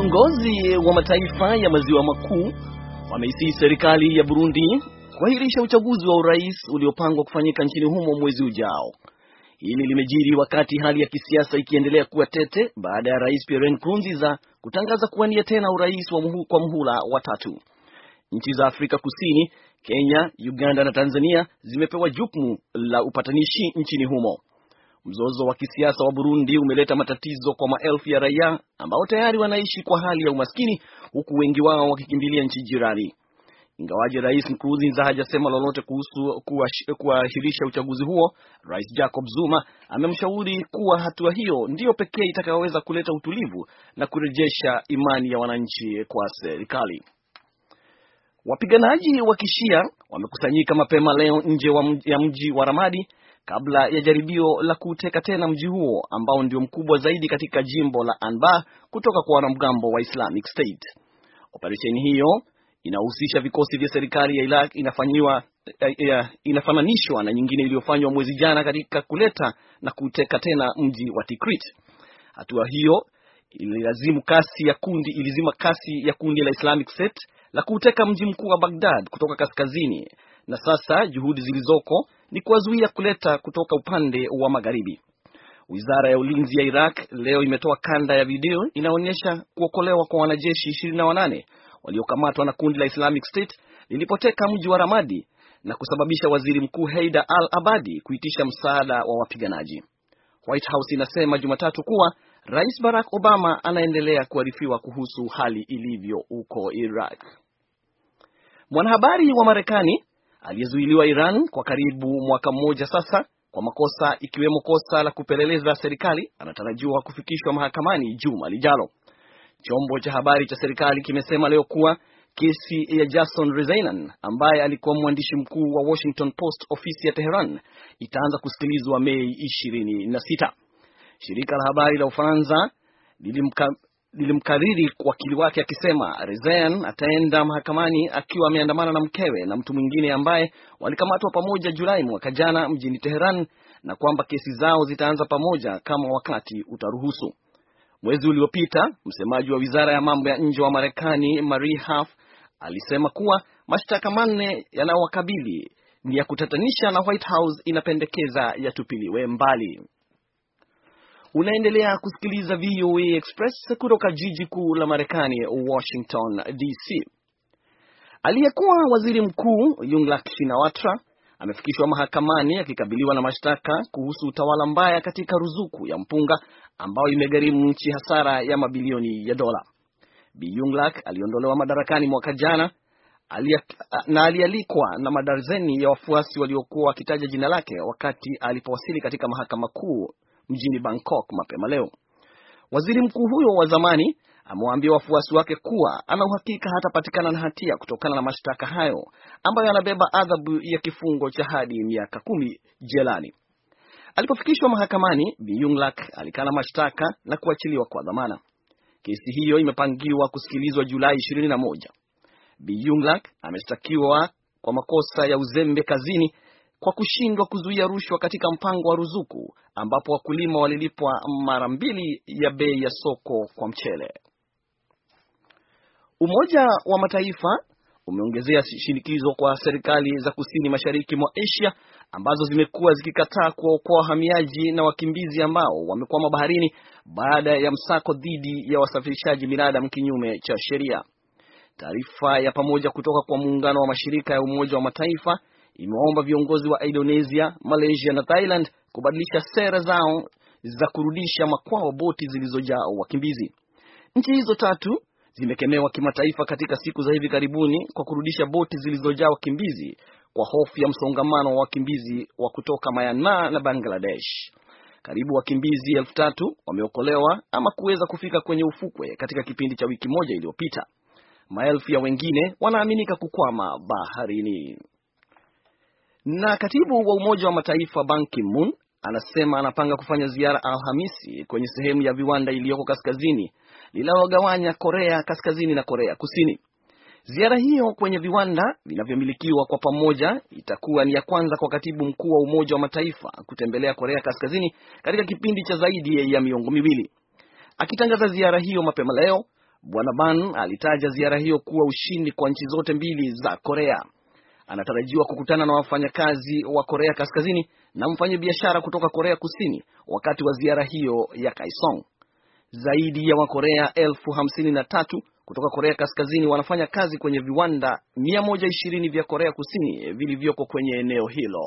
Viongozi wa mataifa ya maziwa makuu wameisihi serikali ya Burundi kuahirisha uchaguzi wa urais uliopangwa kufanyika nchini humo mwezi ujao. Hili limejiri wakati hali ya kisiasa ikiendelea kuwa tete baada ya Rais Pierre Nkurunziza kutangaza kuwania tena urais wa muhu, kwa muhula wa tatu. Nchi za Afrika Kusini, Kenya, Uganda na Tanzania zimepewa jukumu la upatanishi nchini humo. Mzozo wa kisiasa wa Burundi umeleta matatizo kwa maelfu ya raia ambao tayari wanaishi kwa hali ya umaskini huku wengi wao wakikimbilia nchi jirani. Ingawaje Rais Nkurunziza hajasema lolote kuhusu kuahirisha uchaguzi huo, Rais Jacob Zuma amemshauri kuwa hatua hiyo ndiyo pekee itakayoweza kuleta utulivu na kurejesha imani ya wananchi kwa serikali. Wapiganaji wa Kishia wamekusanyika mapema leo nje ya mji wa Ramadi kabla ya jaribio la kuuteka tena mji huo ambao ndio mkubwa zaidi katika jimbo la Anbar kutoka kwa wanamgambo wa Islamic State. Operesheni hiyo inahusisha vikosi vya serikali ya Iraq inafanyiwa inafananishwa na nyingine iliyofanywa mwezi jana katika kuleta na kuteka tena mji wa Tikrit. Hatua hiyo ililazimu kasi ya kundi ilizima kasi ya kundi la Islamic State la kuuteka mji mkuu wa Baghdad kutoka kaskazini, na sasa juhudi zilizoko ni kuwazuia kuleta kutoka upande wa magharibi. Wizara ya ulinzi ya Iraq leo imetoa kanda ya video inaonyesha kuokolewa kwa wanajeshi ishirini na wanane waliokamatwa na kundi la Islamic State lilipoteka mji wa Ramadi na kusababisha waziri mkuu Haidar al-Abadi kuitisha msaada wa wapiganaji. White House inasema Jumatatu kuwa Rais Barack Obama anaendelea kuarifiwa kuhusu hali ilivyo huko Iraq. Mwanahabari wa Marekani aliyezuiliwa Iran kwa karibu mwaka mmoja sasa kwa makosa ikiwemo kosa la kupeleleza serikali anatarajiwa kufikishwa mahakamani juma lijalo. Chombo cha habari cha serikali kimesema leo kuwa kesi ya Jason Rezaian ambaye alikuwa mwandishi mkuu wa Washington Post ofisi ya Teheran itaanza kusikilizwa Mei ishirini na sita. Shirika la habari la Ufaransa lilimka lilimkariri wakili wake akisema Rezaian ataenda mahakamani akiwa ameandamana na mkewe na mtu mwingine ambaye walikamatwa pamoja Julai mwaka jana mjini Teheran na kwamba kesi zao zitaanza pamoja kama wakati utaruhusu. Mwezi uliopita msemaji wa wizara ya mambo ya nje wa Marekani Marie Harf alisema kuwa mashtaka manne yanayowakabili ni ya kutatanisha na White House inapendekeza yatupiliwe mbali. Unaendelea kusikiliza VOA Express kutoka jiji kuu la Marekani, Washington DC. Aliyekuwa waziri mkuu Yingluck Shinawatra amefikishwa mahakamani akikabiliwa na mashtaka kuhusu utawala mbaya katika ruzuku ya mpunga ambayo imegharimu nchi hasara ya mabilioni ya dola. Bi Yingluck aliondolewa madarakani mwaka jana na alialikwa na madarzeni ya wafuasi waliokuwa wakitaja jina lake wakati alipowasili katika mahakama kuu mjini Bangkok mapema leo. Waziri mkuu huyo wa zamani amewaambia wafuasi wake kuwa ana uhakika hatapatikana na hatia kutokana na mashtaka hayo ambayo yanabeba adhabu ya kifungo cha hadi miaka kumi jelani. Alipofikishwa mahakamani, Bi Yingluck alikana mashtaka na kuachiliwa kwa dhamana. Kesi hiyo imepangiwa kusikilizwa Julai 21. Bi Yingluck ameshtakiwa kwa makosa ya uzembe kazini kwa kushindwa kuzuia rushwa katika mpango wa ruzuku ambapo wakulima walilipwa mara mbili ya bei ya soko kwa mchele. Umoja wa Mataifa umeongezea shinikizo kwa serikali za kusini mashariki mwa Asia ambazo zimekuwa zikikataa kuwaokoa wahamiaji na wakimbizi ambao wamekwama baharini baada ya msako dhidi ya wasafirishaji binadamu kinyume cha sheria. Taarifa ya pamoja kutoka kwa muungano wa mashirika ya Umoja wa Mataifa imewaomba viongozi wa Indonesia, Malaysia na Thailand kubadilisha sera zao za kurudisha makwao boti zilizojaa wakimbizi. Nchi hizo tatu zimekemewa kimataifa katika siku za hivi karibuni kwa kurudisha boti zilizojaa wakimbizi kwa hofu ya msongamano wa wakimbizi wa kutoka Myanmar na Bangladesh. Karibu wakimbizi elfu tatu wameokolewa ama kuweza kufika kwenye ufukwe katika kipindi cha wiki moja iliyopita. Maelfu ya wengine wanaaminika kukwama baharini. Na katibu wa Umoja wa Mataifa Ban Ki-moon anasema anapanga kufanya ziara Alhamisi kwenye sehemu ya viwanda iliyoko kaskazini linalogawanya Korea Kaskazini na Korea Kusini. Ziara hiyo kwenye viwanda vinavyomilikiwa kwa pamoja itakuwa ni ya kwanza kwa katibu mkuu wa Umoja wa Mataifa kutembelea Korea Kaskazini katika kipindi cha zaidi ya miongo miwili. Akitangaza ziara hiyo mapema leo, Bwana Ban alitaja ziara hiyo kuwa ushindi kwa nchi zote mbili za Korea. Anatarajiwa kukutana na wafanyakazi wa Korea Kaskazini na mfanyabiashara kutoka Korea Kusini wakati wa ziara hiyo ya Kaesong. Zaidi ya Wakorea elfu hamsini na tatu kutoka Korea Kaskazini wanafanya kazi kwenye viwanda 120 vya Korea Kusini vilivyoko kwenye eneo hilo.